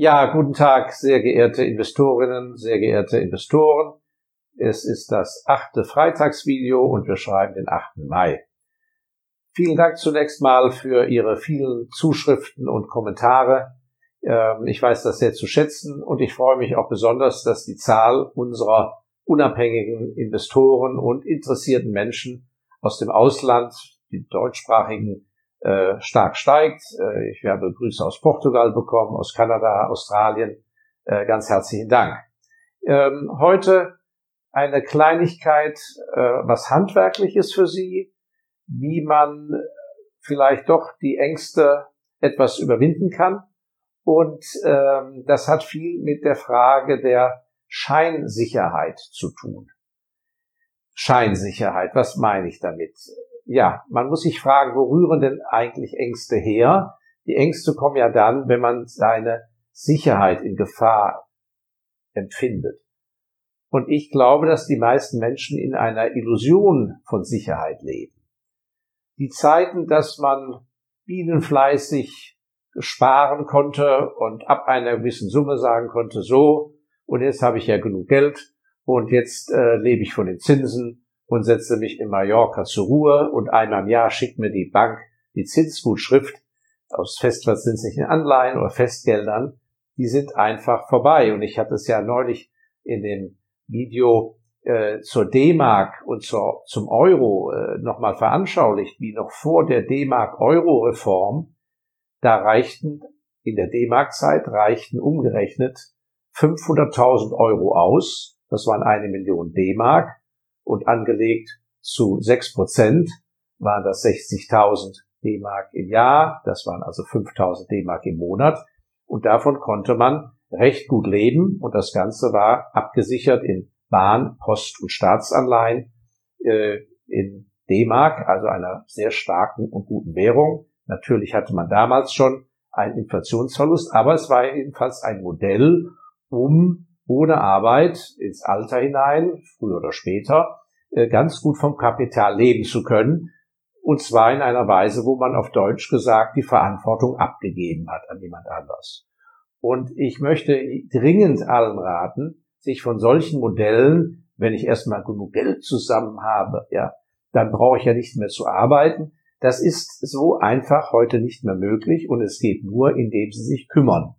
Ja, guten Tag, sehr geehrte Investorinnen, sehr geehrte Investoren. Es ist das achte Freitagsvideo und wir schreiben den 8. Mai. Vielen Dank zunächst mal für Ihre vielen Zuschriften und Kommentare. Ähm, ich weiß das sehr zu schätzen und ich freue mich auch besonders, dass die Zahl unserer unabhängigen Investoren und interessierten Menschen aus dem Ausland, die deutschsprachigen äh, stark steigt. Äh, ich habe Grüße aus Portugal bekommen, aus Kanada, Australien. Äh, ganz herzlichen Dank. Ähm, heute eine Kleinigkeit, äh, was handwerkliches für Sie, wie man vielleicht doch die Ängste etwas überwinden kann. Und ähm, das hat viel mit der Frage der Scheinsicherheit zu tun. Scheinsicherheit, was meine ich damit? Ja, man muss sich fragen, wo rühren denn eigentlich Ängste her? Die Ängste kommen ja dann, wenn man seine Sicherheit in Gefahr empfindet. Und ich glaube, dass die meisten Menschen in einer Illusion von Sicherheit leben. Die Zeiten, dass man bienenfleißig sparen konnte und ab einer gewissen Summe sagen konnte, so, und jetzt habe ich ja genug Geld und jetzt äh, lebe ich von den Zinsen und setze mich in Mallorca zur Ruhe und einmal im Jahr schickt mir die Bank die Zinsgutschrift aus festverzinslichen Anleihen oder Festgeldern, die sind einfach vorbei. Und ich hatte es ja neulich in dem Video äh, zur D-Mark und zur, zum Euro äh, nochmal veranschaulicht, wie noch vor der D-Mark-Euro-Reform, da reichten in der D-Mark-Zeit reichten umgerechnet 500.000 Euro aus. Das waren eine Million D-Mark und angelegt zu 6 Prozent waren das 60.000 D-Mark im Jahr. Das waren also 5.000 D-Mark im Monat. Und davon konnte man recht gut leben. Und das Ganze war abgesichert in Bahn, Post und Staatsanleihen äh, in D-Mark, also einer sehr starken und guten Währung. Natürlich hatte man damals schon einen Inflationsverlust, aber es war jedenfalls ein Modell, um ohne Arbeit ins Alter hinein, früher oder später, äh, ganz gut vom Kapital leben zu können. Und zwar in einer Weise, wo man auf Deutsch gesagt die Verantwortung abgegeben hat an jemand anders. Und ich möchte dringend allen raten, sich von solchen Modellen, wenn ich erstmal genug Geld zusammen habe, ja, dann brauche ich ja nicht mehr zu arbeiten. Das ist so einfach heute nicht mehr möglich und es geht nur, indem sie sich kümmern.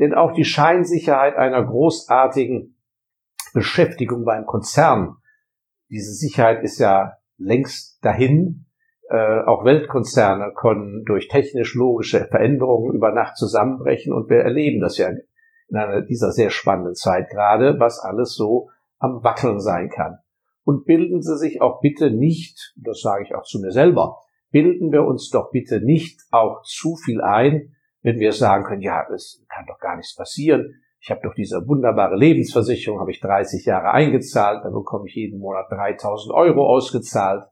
Denn auch die Scheinsicherheit einer großartigen Beschäftigung beim Konzern, diese Sicherheit ist ja längst dahin. Äh, auch Weltkonzerne können durch technisch-logische Veränderungen über Nacht zusammenbrechen und wir erleben das ja in einer dieser sehr spannenden Zeit gerade, was alles so am Wackeln sein kann. Und bilden Sie sich auch bitte nicht, das sage ich auch zu mir selber, bilden wir uns doch bitte nicht auch zu viel ein, wenn wir sagen können, ja, es kann doch gar nichts passieren. Ich habe doch diese wunderbare Lebensversicherung, habe ich 30 Jahre eingezahlt, da bekomme ich jeden Monat 3000 Euro ausgezahlt.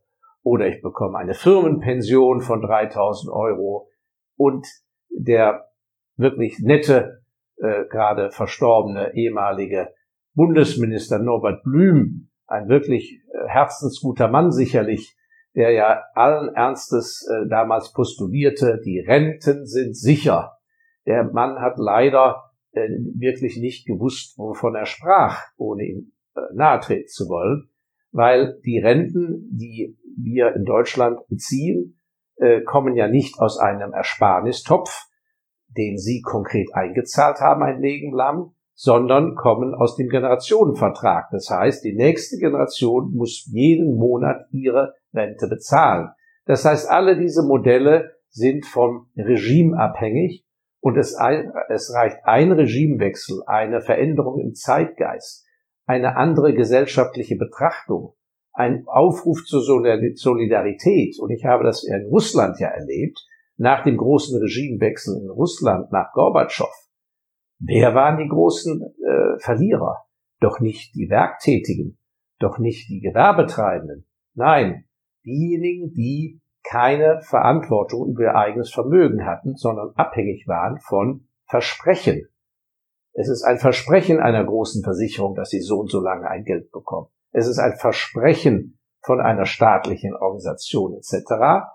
Oder ich bekomme eine Firmenpension von 3000 Euro. Und der wirklich nette, äh, gerade verstorbene ehemalige Bundesminister Norbert Blüm, ein wirklich äh, herzensguter Mann sicherlich, der ja allen Ernstes äh, damals postulierte, die Renten sind sicher. Der Mann hat leider äh, wirklich nicht gewusst, wovon er sprach, ohne ihm äh, nahe treten zu wollen, weil die Renten, die wir in Deutschland beziehen, äh, kommen ja nicht aus einem Ersparnistopf, den Sie konkret eingezahlt haben ein Leben lang, sondern kommen aus dem Generationenvertrag. Das heißt, die nächste Generation muss jeden Monat ihre Rente bezahlen. Das heißt, alle diese Modelle sind vom Regime abhängig und es, es reicht ein Regimewechsel, eine Veränderung im Zeitgeist, eine andere gesellschaftliche Betrachtung, ein Aufruf zur Solidarität. Und ich habe das in Russland ja erlebt, nach dem großen Regimewechsel in Russland, nach Gorbatschow. Wer waren die großen äh, Verlierer? Doch nicht die Werktätigen, doch nicht die Gewerbetreibenden. Nein, diejenigen, die keine Verantwortung über ihr eigenes Vermögen hatten, sondern abhängig waren von Versprechen. Es ist ein Versprechen einer großen Versicherung, dass sie so und so lange ein Geld bekommen. Es ist ein Versprechen von einer staatlichen Organisation etc.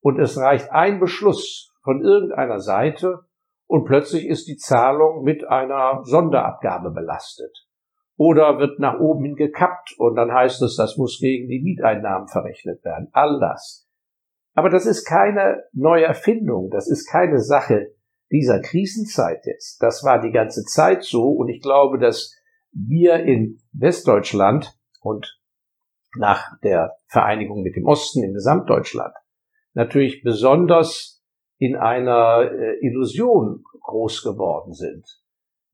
Und es reicht ein Beschluss von irgendeiner Seite und plötzlich ist die Zahlung mit einer Sonderabgabe belastet. Oder wird nach oben hin gekappt und dann heißt es, das muss gegen die Mieteinnahmen verrechnet werden. All das. Aber das ist keine neue Erfindung, das ist keine Sache dieser Krisenzeit jetzt. Das war die ganze Zeit so und ich glaube, dass wir in Westdeutschland und nach der Vereinigung mit dem Osten in Gesamtdeutschland natürlich besonders in einer äh, Illusion groß geworden sind.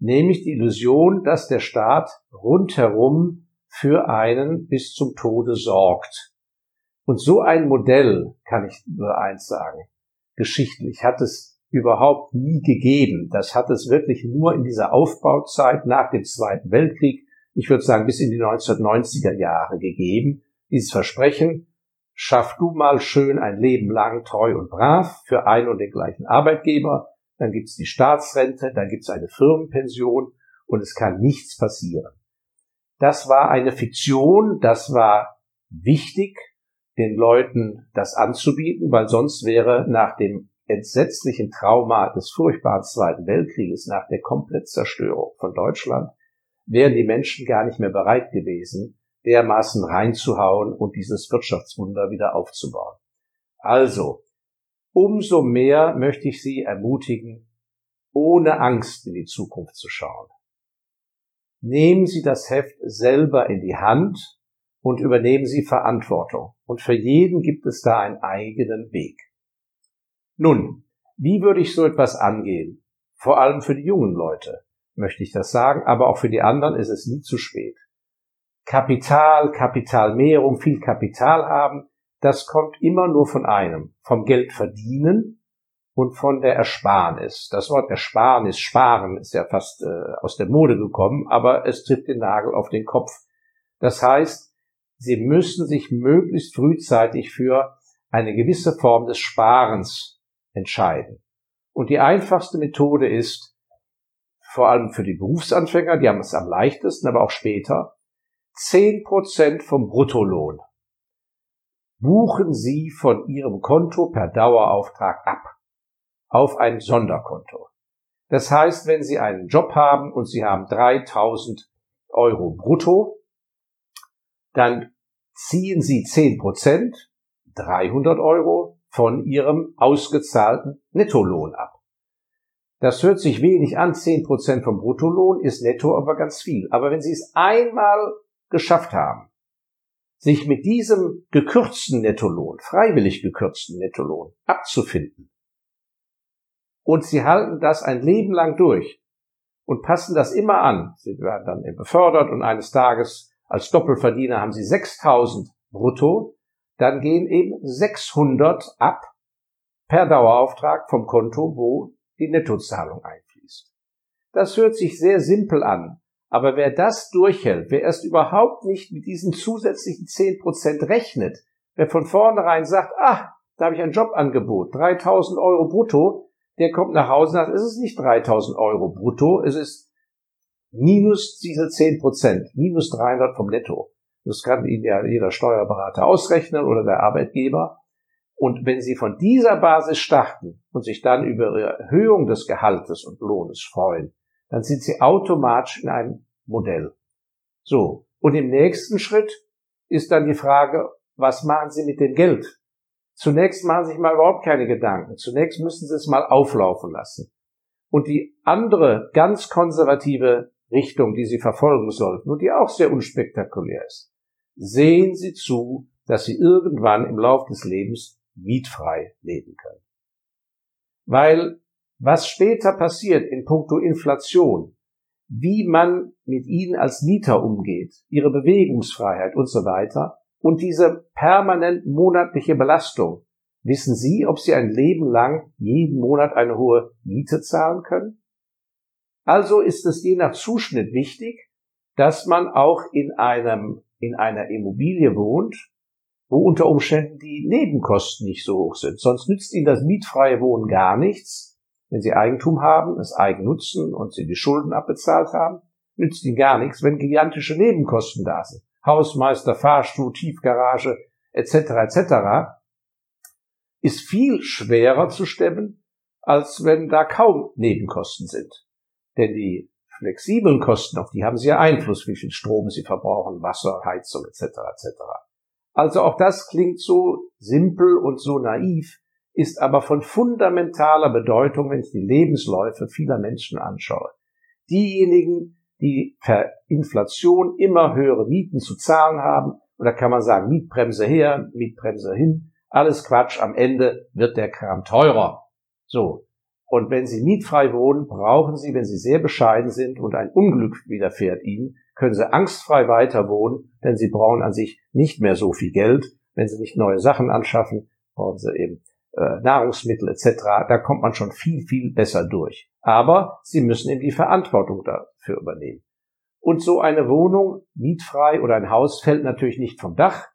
Nämlich die Illusion, dass der Staat rundherum für einen bis zum Tode sorgt. Und so ein Modell, kann ich nur eins sagen, geschichtlich hat es überhaupt nie gegeben. Das hat es wirklich nur in dieser Aufbauzeit nach dem Zweiten Weltkrieg, ich würde sagen bis in die 1990er Jahre gegeben. Dieses Versprechen, schaff du mal schön ein Leben lang treu und brav für einen und den gleichen Arbeitgeber, dann gibt's die Staatsrente, dann gibt's eine Firmenpension und es kann nichts passieren. Das war eine Fiktion, das war wichtig, den Leuten das anzubieten, weil sonst wäre nach dem entsetzlichen Trauma des furchtbaren Zweiten Weltkrieges, nach der Komplettzerstörung von Deutschland, wären die Menschen gar nicht mehr bereit gewesen, dermaßen reinzuhauen und dieses Wirtschaftswunder wieder aufzubauen. Also, umso mehr möchte ich Sie ermutigen, ohne Angst in die Zukunft zu schauen. Nehmen Sie das Heft selber in die Hand und übernehmen Sie Verantwortung. Und für jeden gibt es da einen eigenen Weg. Nun, wie würde ich so etwas angehen? Vor allem für die jungen Leute möchte ich das sagen, aber auch für die anderen ist es nie zu spät. Kapital, Kapitalmehrung, viel Kapital haben, das kommt immer nur von einem, vom Geld verdienen und von der Ersparnis. Das Wort Ersparnis, Sparen ist ja fast äh, aus der Mode gekommen, aber es trifft den Nagel auf den Kopf. Das heißt, Sie müssen sich möglichst frühzeitig für eine gewisse Form des Sparens entscheiden. Und die einfachste Methode ist, vor allem für die Berufsanfänger, die haben es am leichtesten, aber auch später, zehn Prozent vom Bruttolohn buchen Sie von Ihrem Konto per Dauerauftrag ab auf ein Sonderkonto. Das heißt, wenn Sie einen Job haben und Sie haben 3000 Euro brutto, dann ziehen Sie 10 Prozent, 300 Euro von Ihrem ausgezahlten Nettolohn ab. Das hört sich wenig an, 10 Prozent vom Bruttolohn ist netto aber ganz viel. Aber wenn Sie es einmal geschafft haben, sich mit diesem gekürzten Nettolohn, freiwillig gekürzten Nettolohn abzufinden. Und sie halten das ein Leben lang durch und passen das immer an. Sie werden dann befördert und eines Tages als Doppelverdiener haben sie 6000 brutto, dann gehen eben 600 ab per Dauerauftrag vom Konto, wo die Nettozahlung einfließt. Das hört sich sehr simpel an, aber wer das durchhält, wer erst überhaupt nicht mit diesen zusätzlichen 10% rechnet, wer von vornherein sagt, ah, da habe ich ein Jobangebot, 3000 Euro brutto, der kommt nach Hause und sagt, es ist nicht 3000 Euro brutto, es ist minus diese 10%, minus 300 vom Netto. Das kann Ihnen ja jeder Steuerberater ausrechnen oder der Arbeitgeber. Und wenn Sie von dieser Basis starten und sich dann über Ihre Erhöhung des Gehaltes und Lohnes freuen, dann sind sie automatisch in einem Modell. So. Und im nächsten Schritt ist dann die Frage, was machen Sie mit dem Geld? Zunächst machen Sie sich mal überhaupt keine Gedanken. Zunächst müssen Sie es mal auflaufen lassen. Und die andere ganz konservative Richtung, die Sie verfolgen sollten und die auch sehr unspektakulär ist, sehen Sie zu, dass Sie irgendwann im Laufe des Lebens mietfrei leben können. Weil was später passiert in puncto Inflation, wie man mit ihnen als Mieter umgeht, ihre Bewegungsfreiheit und so weiter und diese permanent monatliche Belastung. Wissen Sie, ob Sie ein Leben lang jeden Monat eine hohe Miete zahlen können? Also ist es je nach Zuschnitt wichtig, dass man auch in einem, in einer Immobilie wohnt, wo unter Umständen die Nebenkosten nicht so hoch sind. Sonst nützt Ihnen das mietfreie Wohnen gar nichts, wenn sie Eigentum haben, es eigen nutzen und sie die Schulden abbezahlt haben, nützt ihnen gar nichts, wenn gigantische Nebenkosten da sind. Hausmeister, Fahrstuhl, Tiefgarage etc. etc. ist viel schwerer zu stemmen, als wenn da kaum Nebenkosten sind. Denn die flexiblen Kosten, auf die haben Sie ja Einfluss, wie viel Strom Sie verbrauchen, Wasser, Heizung etc. etc. Also auch das klingt so simpel und so naiv, ist aber von fundamentaler Bedeutung, wenn ich die Lebensläufe vieler Menschen anschaue. Diejenigen, die per Inflation immer höhere Mieten zu zahlen haben, da kann man sagen, Mietbremse her, Mietbremse hin, alles Quatsch, am Ende wird der Kram teurer. So. Und wenn Sie mietfrei wohnen, brauchen Sie, wenn Sie sehr bescheiden sind und ein Unglück widerfährt Ihnen, können Sie angstfrei weiter wohnen, denn Sie brauchen an sich nicht mehr so viel Geld. Wenn Sie nicht neue Sachen anschaffen, brauchen Sie eben äh, Nahrungsmittel etc. Da kommt man schon viel, viel besser durch. Aber Sie müssen eben die Verantwortung dafür übernehmen. Und so eine Wohnung, mietfrei oder ein Haus fällt natürlich nicht vom Dach,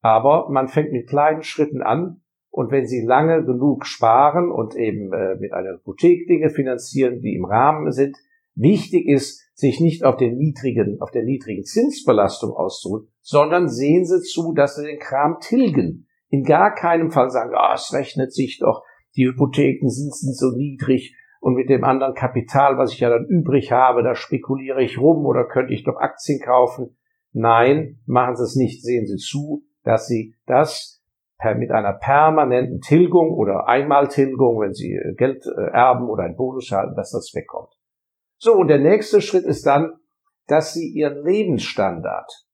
aber man fängt mit kleinen Schritten an und wenn Sie lange genug sparen und eben äh, mit einer Hypothek Dinge finanzieren, die im Rahmen sind, wichtig ist, sich nicht auf den niedrigen, auf der niedrigen Zinsbelastung auszuruhen, sondern sehen Sie zu, dass Sie den Kram tilgen. In gar keinem Fall sagen, ah, es rechnet sich doch, die Hypotheken sind, sind so niedrig und mit dem anderen Kapital, was ich ja dann übrig habe, da spekuliere ich rum oder könnte ich doch Aktien kaufen. Nein, machen Sie es nicht. Sehen Sie zu, dass Sie das mit einer permanenten Tilgung oder Einmaltilgung, wenn Sie äh, Geld äh, erben oder einen Bonus halten, dass das wegkommt. So, und der nächste Schritt ist dann, dass Sie Ihren Lebensstandard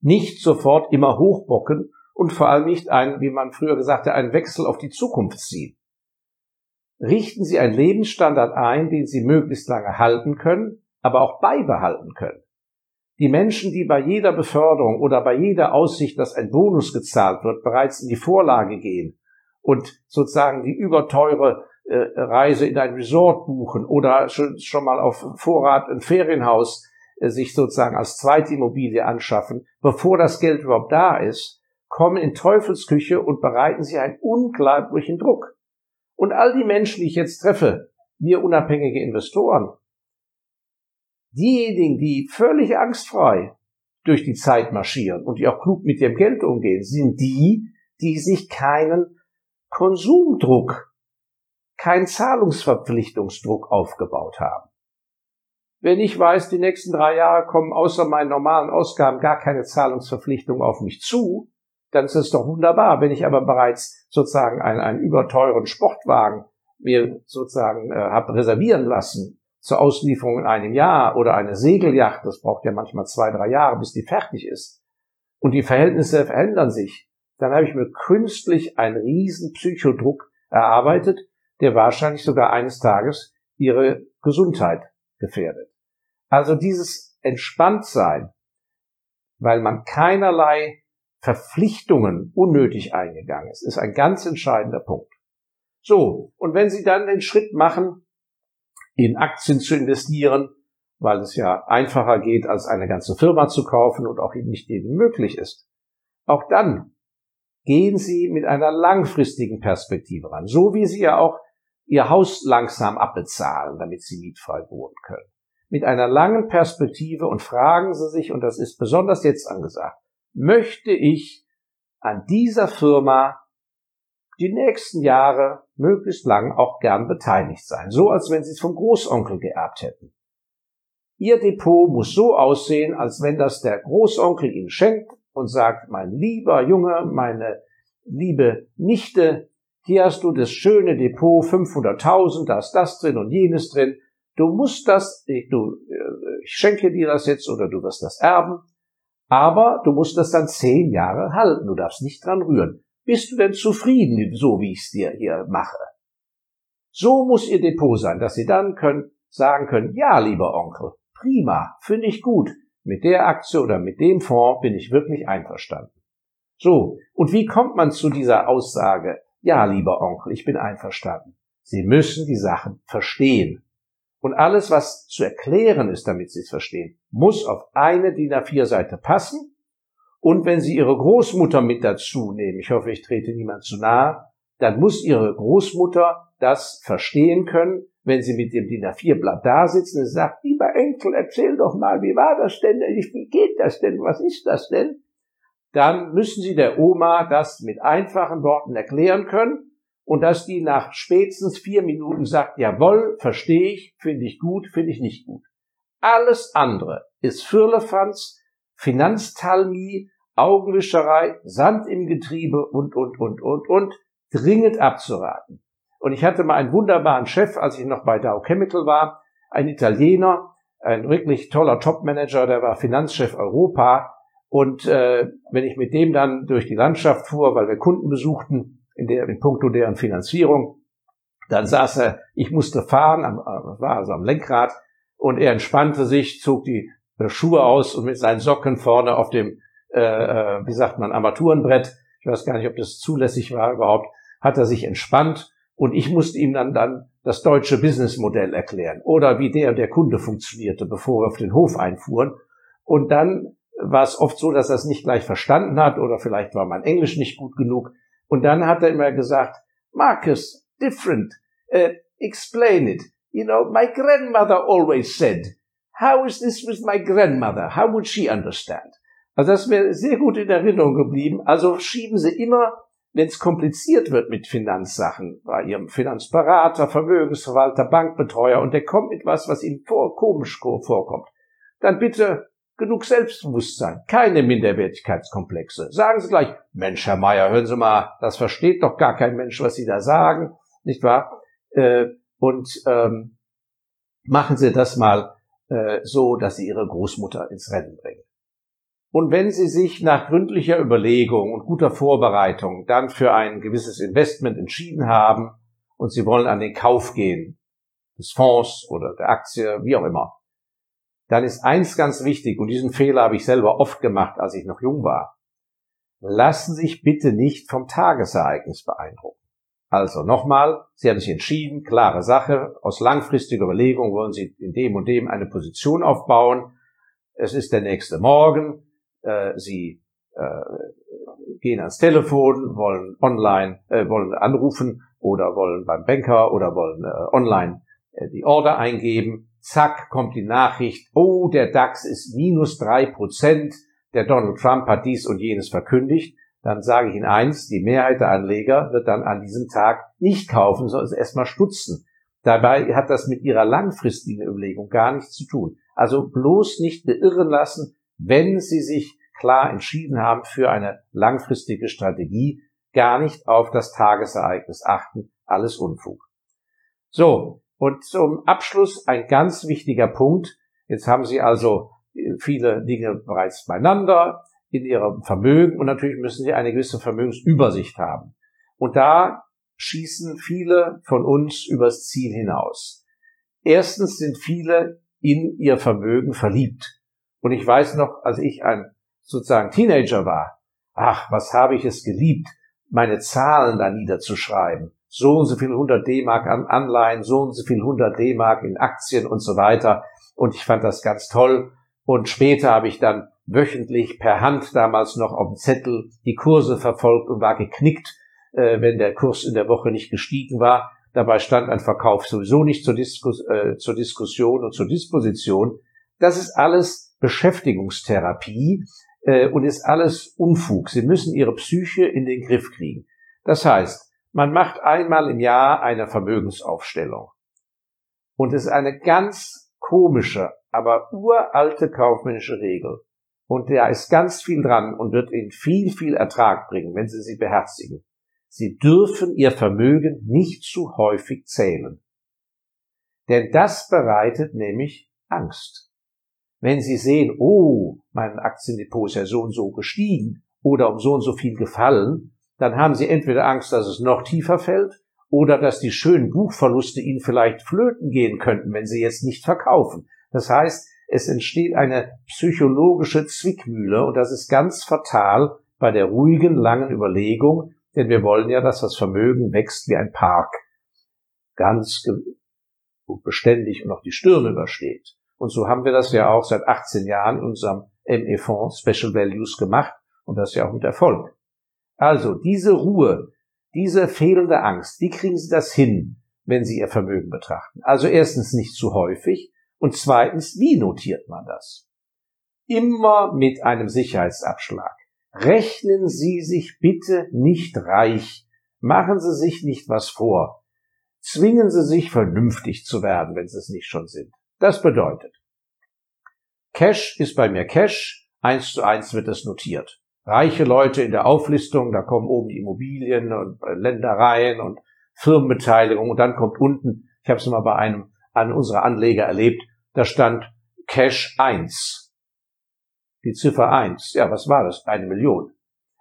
nicht sofort immer hochbocken und vor allem nicht einen, wie man früher gesagt hat, einen Wechsel auf die Zukunft ziehen. Richten Sie einen Lebensstandard ein, den Sie möglichst lange halten können, aber auch beibehalten können. Die Menschen, die bei jeder Beförderung oder bei jeder Aussicht, dass ein Bonus gezahlt wird, bereits in die Vorlage gehen und sozusagen die überteure äh, Reise in ein Resort buchen oder schon, mal auf Vorrat ein Ferienhaus äh, sich sozusagen als Zweitimmobilie anschaffen, bevor das Geld überhaupt da ist, kommen in Teufelsküche und bereiten sich einen unglaublichen Druck. Und all die Menschen, die ich jetzt treffe, wir unabhängige Investoren, diejenigen, die völlig angstfrei durch die Zeit marschieren und die auch klug mit ihrem Geld umgehen, sind die, die sich keinen Konsumdruck, keinen Zahlungsverpflichtungsdruck aufgebaut haben. Wenn ich weiß, die nächsten drei Jahre kommen außer meinen normalen Ausgaben gar keine Zahlungsverpflichtung auf mich zu, dann ist es doch wunderbar. Wenn ich aber bereits sozusagen einen, einen überteuren Sportwagen mir sozusagen äh, habe reservieren lassen zur Auslieferung in einem Jahr oder eine Segelyacht, das braucht ja manchmal zwei, drei Jahre, bis die fertig ist, und die Verhältnisse verändern sich, dann habe ich mir künstlich einen riesen Psychodruck erarbeitet, der wahrscheinlich sogar eines Tages ihre Gesundheit gefährdet. Also dieses Entspanntsein, weil man keinerlei Verpflichtungen unnötig eingegangen ist, ist ein ganz entscheidender Punkt. So, und wenn Sie dann den Schritt machen, in Aktien zu investieren, weil es ja einfacher geht, als eine ganze Firma zu kaufen und auch nicht jedem möglich ist, auch dann gehen Sie mit einer langfristigen Perspektive ran, so wie Sie ja auch Ihr Haus langsam abbezahlen, damit Sie mietfrei wohnen können. Mit einer langen Perspektive und fragen Sie sich, und das ist besonders jetzt angesagt, möchte ich an dieser Firma die nächsten Jahre möglichst lang auch gern beteiligt sein, so als wenn Sie es vom Großonkel geerbt hätten. Ihr Depot muss so aussehen, als wenn das der Großonkel Ihnen schenkt und sagt, mein lieber Junge, meine liebe Nichte, hier hast du das schöne Depot, 500.000, da ist das drin und jenes drin. Du musst das, du, äh, ich schenke dir das jetzt oder du wirst das erben. Aber du musst das dann zehn Jahre halten. Du darfst nicht dran rühren. Bist du denn zufrieden, so wie ich es dir hier mache? So muss ihr Depot sein, dass sie dann können, sagen können, ja, lieber Onkel, prima, finde ich gut. Mit der Aktie oder mit dem Fonds bin ich wirklich einverstanden. So, und wie kommt man zu dieser Aussage, ja, lieber Onkel, ich bin einverstanden? Sie müssen die Sachen verstehen. Und alles, was zu erklären ist, damit Sie es verstehen, muss auf eine DIN A4-Seite passen. Und wenn Sie Ihre Großmutter mit dazu nehmen, ich hoffe, ich trete niemand zu nahe, dann muss Ihre Großmutter das verstehen können, wenn sie mit dem DIN A4-Blatt da sitzen und sagt, lieber Enkel, erzähl doch mal, wie war das denn? Wie geht das denn? Was ist das denn? Dann müssen Sie der Oma das mit einfachen Worten erklären können und dass die nach spätestens vier Minuten sagt, jawohl, verstehe ich, finde ich gut, finde ich nicht gut. Alles andere ist Firlefanz, Finanztalmie, Augenwischerei, Sand im Getriebe und, und, und, und, und, dringend abzuraten. Und ich hatte mal einen wunderbaren Chef, als ich noch bei Dow Chemical war, ein Italiener, ein wirklich toller Topmanager, der war Finanzchef Europa. Und äh, wenn ich mit dem dann durch die Landschaft fuhr, weil wir Kunden besuchten, in, der, in puncto deren Finanzierung, dann saß er, ich musste fahren, am, äh, war also am Lenkrad, und er entspannte sich, zog die äh, Schuhe aus und mit seinen Socken vorne auf dem, äh, äh, wie sagt man, Armaturenbrett, ich weiß gar nicht, ob das zulässig war überhaupt, hat er sich entspannt und ich musste ihm dann, dann das deutsche Businessmodell erklären oder wie der der Kunde funktionierte, bevor wir auf den Hof einfuhren. Und dann war es oft so, dass er es nicht gleich verstanden hat oder vielleicht war mein Englisch nicht gut genug. Und dann hat er immer gesagt, Marcus, different, uh, explain it. You know, my grandmother always said, how is this with my grandmother? How would she understand? Also das ist mir sehr gut in Erinnerung geblieben. Also schieben Sie immer wenn es kompliziert wird mit Finanzsachen, bei Ihrem Finanzberater, Vermögensverwalter, Bankbetreuer und der kommt mit was, was Ihnen vor, komisch vorkommt, dann bitte genug Selbstbewusstsein, keine Minderwertigkeitskomplexe. Sagen Sie gleich, Mensch, Herr Meier, hören Sie mal, das versteht doch gar kein Mensch, was Sie da sagen, nicht wahr? Äh, und ähm, machen Sie das mal äh, so, dass Sie Ihre Großmutter ins Rennen bringen. Und wenn Sie sich nach gründlicher Überlegung und guter Vorbereitung dann für ein gewisses Investment entschieden haben und Sie wollen an den Kauf gehen, des Fonds oder der Aktie, wie auch immer, dann ist eins ganz wichtig, und diesen Fehler habe ich selber oft gemacht, als ich noch jung war. Lassen Sie sich bitte nicht vom Tagesereignis beeindrucken. Also nochmal, Sie haben sich entschieden, klare Sache, aus langfristiger Überlegung wollen Sie in dem und dem eine Position aufbauen. Es ist der nächste Morgen, äh, sie äh, gehen ans Telefon, wollen online, äh, wollen anrufen oder wollen beim Banker oder wollen online die Order eingeben. Zack, kommt die Nachricht, oh, der DAX ist minus drei Prozent, der Donald Trump hat dies und jenes verkündigt. Dann sage ich Ihnen eins, die Mehrheit der Anleger wird dann an diesem Tag nicht kaufen, sondern erstmal stutzen. Dabei hat das mit ihrer langfristigen Überlegung gar nichts zu tun. Also bloß nicht beirren lassen, wenn Sie sich klar entschieden haben für eine langfristige Strategie, gar nicht auf das Tagesereignis achten, alles Unfug. So, und zum Abschluss ein ganz wichtiger Punkt. Jetzt haben Sie also viele Dinge bereits beieinander in Ihrem Vermögen und natürlich müssen Sie eine gewisse Vermögensübersicht haben. Und da schießen viele von uns übers Ziel hinaus. Erstens sind viele in ihr Vermögen verliebt. Und ich weiß noch, als ich ein sozusagen Teenager war, ach, was habe ich es geliebt, meine Zahlen da niederzuschreiben. So und so viel 100 D-Mark an Anleihen, so und so viel 100 D-Mark in Aktien und so weiter. Und ich fand das ganz toll. Und später habe ich dann wöchentlich per Hand damals noch auf dem Zettel die Kurse verfolgt und war geknickt, äh, wenn der Kurs in der Woche nicht gestiegen war. Dabei stand ein Verkauf sowieso nicht zur, Diskus äh, zur Diskussion und zur Disposition. Das ist alles Beschäftigungstherapie äh, und ist alles Unfug. Sie müssen ihre Psyche in den Griff kriegen. Das heißt, man macht einmal im Jahr eine Vermögensaufstellung. Und es ist eine ganz komische, aber uralte kaufmännische Regel. Und da ist ganz viel dran und wird Ihnen viel, viel Ertrag bringen, wenn Sie sie beherzigen. Sie dürfen Ihr Vermögen nicht zu häufig zählen. Denn das bereitet nämlich Angst. Wenn Sie sehen, oh, mein Aktiendepot ist ja so und so gestiegen oder um so und so viel gefallen, dann haben Sie entweder Angst, dass es noch tiefer fällt oder dass die schönen Buchverluste Ihnen vielleicht flöten gehen könnten, wenn Sie jetzt nicht verkaufen. Das heißt, es entsteht eine psychologische Zwickmühle und das ist ganz fatal bei der ruhigen, langen Überlegung, denn wir wollen ja, dass das Vermögen wächst wie ein Park, ganz beständig und auch die Stürme übersteht. Und so haben wir das ja auch seit 18 Jahren in unserem ME-Fonds Special Values gemacht und das ja auch mit Erfolg. Also diese Ruhe, diese fehlende Angst, wie kriegen Sie das hin, wenn Sie Ihr Vermögen betrachten? Also erstens nicht zu häufig und zweitens, wie notiert man das? Immer mit einem Sicherheitsabschlag. Rechnen Sie sich bitte nicht reich, Machen Sie sich nicht was vor. Zwingen Sie sich vernünftig zu werden, wenn Sie es nicht schon sind. Das bedeutet, Cash ist bei mir Cash, eins zu eins wird es notiert. Reiche Leute in der Auflistung, da kommen oben Immobilien und Ländereien und Firmenbeteiligung und dann kommt unten, ich habe es mal bei einem, einem unserer Anleger erlebt, da stand Cash 1. Die Ziffer 1. Ja, was war das? Eine Million.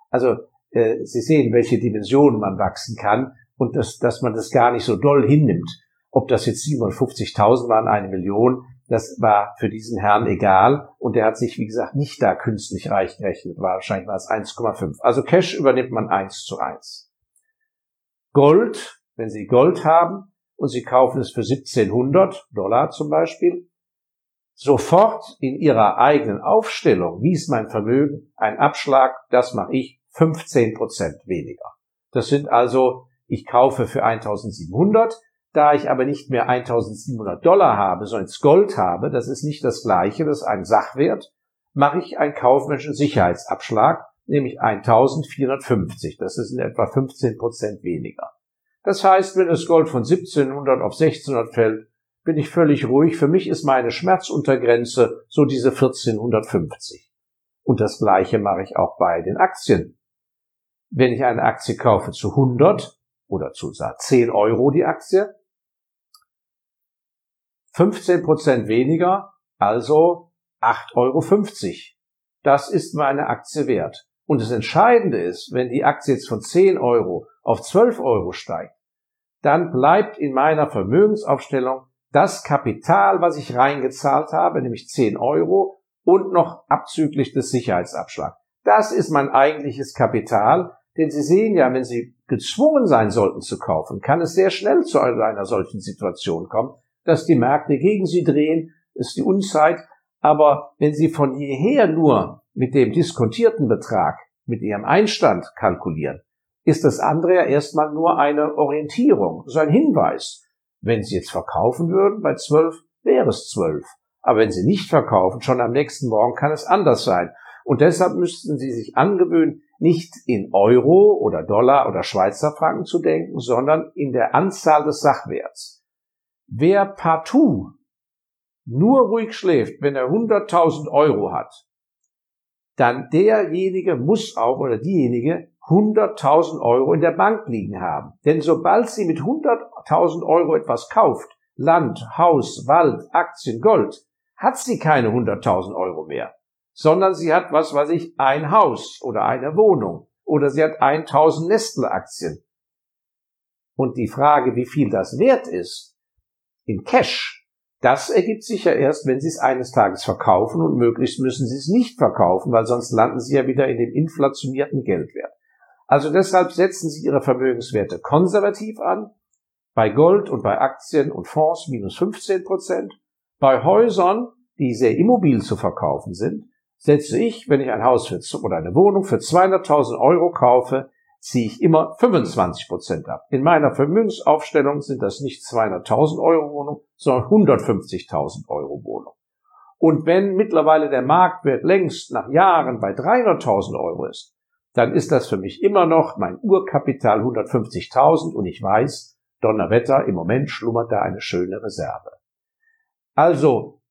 Also äh, Sie sehen, welche Dimensionen man wachsen kann und das, dass man das gar nicht so doll hinnimmt. Ob das jetzt 750.000 waren, eine Million, das war für diesen Herrn egal und der hat sich, wie gesagt, nicht da künstlich reich gerechnet. Wahrscheinlich war es 1,5. Also Cash übernimmt man 1 zu 1. Gold, wenn Sie Gold haben und Sie kaufen es für 1700 Dollar zum Beispiel, sofort in Ihrer eigenen Aufstellung, wie ist mein Vermögen, ein Abschlag, das mache ich 15 Prozent weniger. Das sind also, ich kaufe für 1700, da ich aber nicht mehr 1700 Dollar habe, sondern Gold habe, das ist nicht das gleiche, das ist ein Sachwert, mache ich einen kaufmännischen Sicherheitsabschlag, nämlich 1450. Das ist in etwa 15 Prozent weniger. Das heißt, wenn das Gold von 1700 auf 1600 fällt, bin ich völlig ruhig. Für mich ist meine Schmerzuntergrenze so diese 1450. Und das Gleiche mache ich auch bei den Aktien. Wenn ich eine Aktie kaufe zu 100 oder zu 10 Euro die Aktie, 15 Prozent weniger, also 8,50 Euro. Das ist meine Aktie wert. Und das Entscheidende ist, wenn die Aktie jetzt von 10 Euro auf 12 Euro steigt, dann bleibt in meiner Vermögensaufstellung das Kapital, was ich reingezahlt habe, nämlich 10 Euro und noch abzüglich des Sicherheitsabschlags. Das ist mein eigentliches Kapital, denn Sie sehen ja, wenn Sie gezwungen sein sollten zu kaufen, kann es sehr schnell zu einer solchen Situation kommen, dass die Märkte gegen Sie drehen, ist die Unzeit. Aber wenn Sie von jeher nur mit dem diskontierten Betrag, mit Ihrem Einstand kalkulieren, ist das andere ja erstmal nur eine Orientierung, so ein Hinweis. Wenn Sie jetzt verkaufen würden, bei 12 wäre es 12. Aber wenn Sie nicht verkaufen, schon am nächsten Morgen kann es anders sein. Und deshalb müssten Sie sich angewöhnen, nicht in Euro oder Dollar oder Schweizer Franken zu denken, sondern in der Anzahl des Sachwerts. Wer partout nur ruhig schläft, wenn er 100.000 Euro hat, dann derjenige muss auch oder diejenige 100.000 Euro in der Bank liegen haben. Denn sobald sie mit 100.000 Euro etwas kauft, Land, Haus, Wald, Aktien, Gold, hat sie keine 100.000 Euro mehr, sondern sie hat, was weiß ich, ein Haus oder eine Wohnung oder sie hat 1.000 Nestle-Aktien. Und die Frage, wie viel das wert ist, in Cash, das ergibt sich ja erst, wenn Sie es eines Tages verkaufen und möglichst müssen Sie es nicht verkaufen, weil sonst landen Sie ja wieder in dem inflationierten Geldwert. Also deshalb setzen Sie Ihre Vermögenswerte konservativ an, bei Gold und bei Aktien und Fonds minus 15 Prozent, bei Häusern, die sehr immobil zu verkaufen sind, setze ich, wenn ich ein Haus für, oder eine Wohnung für 200.000 Euro kaufe, ziehe ich immer 25 Prozent ab. In meiner Vermögensaufstellung sind das nicht 200.000 Euro Wohnung, sondern 150.000 Euro Wohnung. Und wenn mittlerweile der Marktwert längst nach Jahren bei 300.000 Euro ist, dann ist das für mich immer noch mein Urkapital 150.000 und ich weiß, Donnerwetter, im Moment schlummert da eine schöne Reserve. Also,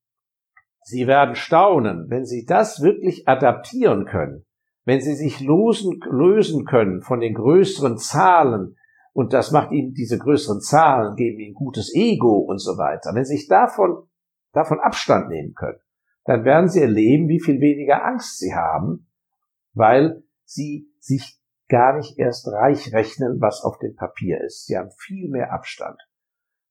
Sie werden staunen, wenn Sie das wirklich adaptieren können, wenn sie sich losen, lösen können von den größeren Zahlen, und das macht ihnen diese größeren Zahlen, geben ihnen gutes Ego und so weiter, wenn sie sich davon, davon Abstand nehmen können, dann werden sie erleben, wie viel weniger Angst sie haben, weil sie sich gar nicht erst reich rechnen, was auf dem Papier ist. Sie haben viel mehr Abstand.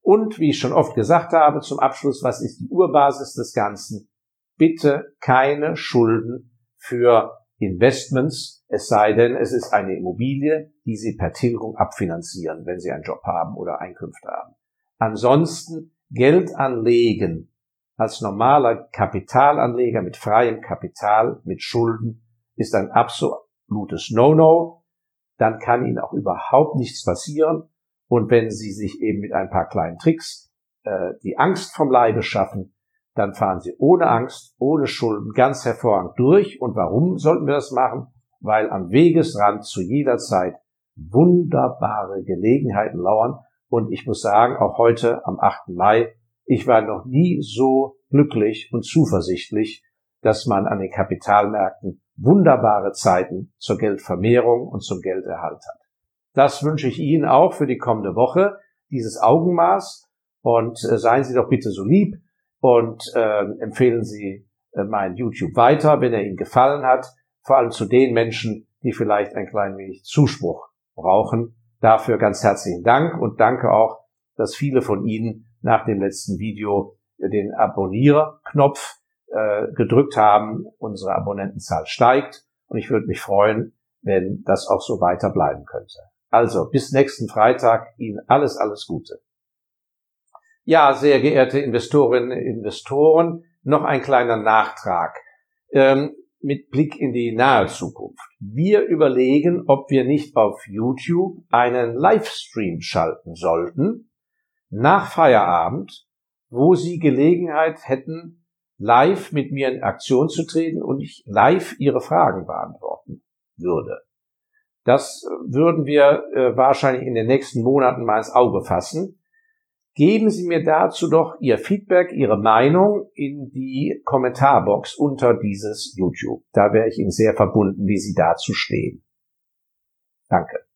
Und wie ich schon oft gesagt habe, zum Abschluss, was ist die Urbasis des Ganzen? Bitte keine Schulden für Investments, es sei denn, es ist eine Immobilie, die Sie per Tilgung abfinanzieren, wenn Sie einen Job haben oder Einkünfte haben. Ansonsten Geld anlegen als normaler Kapitalanleger mit freiem Kapital, mit Schulden, ist ein absolutes No-No. Dann kann Ihnen auch überhaupt nichts passieren. Und wenn Sie sich eben mit ein paar kleinen Tricks äh, die Angst vom Leibe schaffen, dann fahren Sie ohne Angst, ohne Schulden ganz hervorragend durch. Und warum sollten wir das machen? Weil am Wegesrand zu jeder Zeit wunderbare Gelegenheiten lauern. Und ich muss sagen, auch heute am 8. Mai, ich war noch nie so glücklich und zuversichtlich, dass man an den Kapitalmärkten wunderbare Zeiten zur Geldvermehrung und zum Gelderhalt hat. Das wünsche ich Ihnen auch für die kommende Woche, dieses Augenmaß. Und äh, seien Sie doch bitte so lieb und äh, empfehlen Sie äh, mein YouTube weiter, wenn er Ihnen gefallen hat. Vor allem zu den Menschen, die vielleicht ein klein wenig Zuspruch brauchen. Dafür ganz herzlichen Dank und danke auch, dass viele von Ihnen nach dem letzten Video den Abonnierknopf äh, gedrückt haben. Unsere Abonnentenzahl steigt und ich würde mich freuen, wenn das auch so weiter bleiben könnte. Also bis nächsten Freitag Ihnen alles, alles Gute. Ja, sehr geehrte Investorinnen und Investoren, noch ein kleiner Nachtrag ähm, mit Blick in die nahe Zukunft. Wir überlegen, ob wir nicht auf YouTube einen Livestream schalten sollten nach Feierabend, wo Sie Gelegenheit hätten, live mit mir in Aktion zu treten und ich live Ihre Fragen beantworten würde. Das würden wir äh, wahrscheinlich in den nächsten Monaten mal ins Auge fassen. Geben Sie mir dazu doch Ihr Feedback, Ihre Meinung in die Kommentarbox unter dieses YouTube. Da wäre ich Ihnen sehr verbunden, wie Sie dazu stehen. Danke.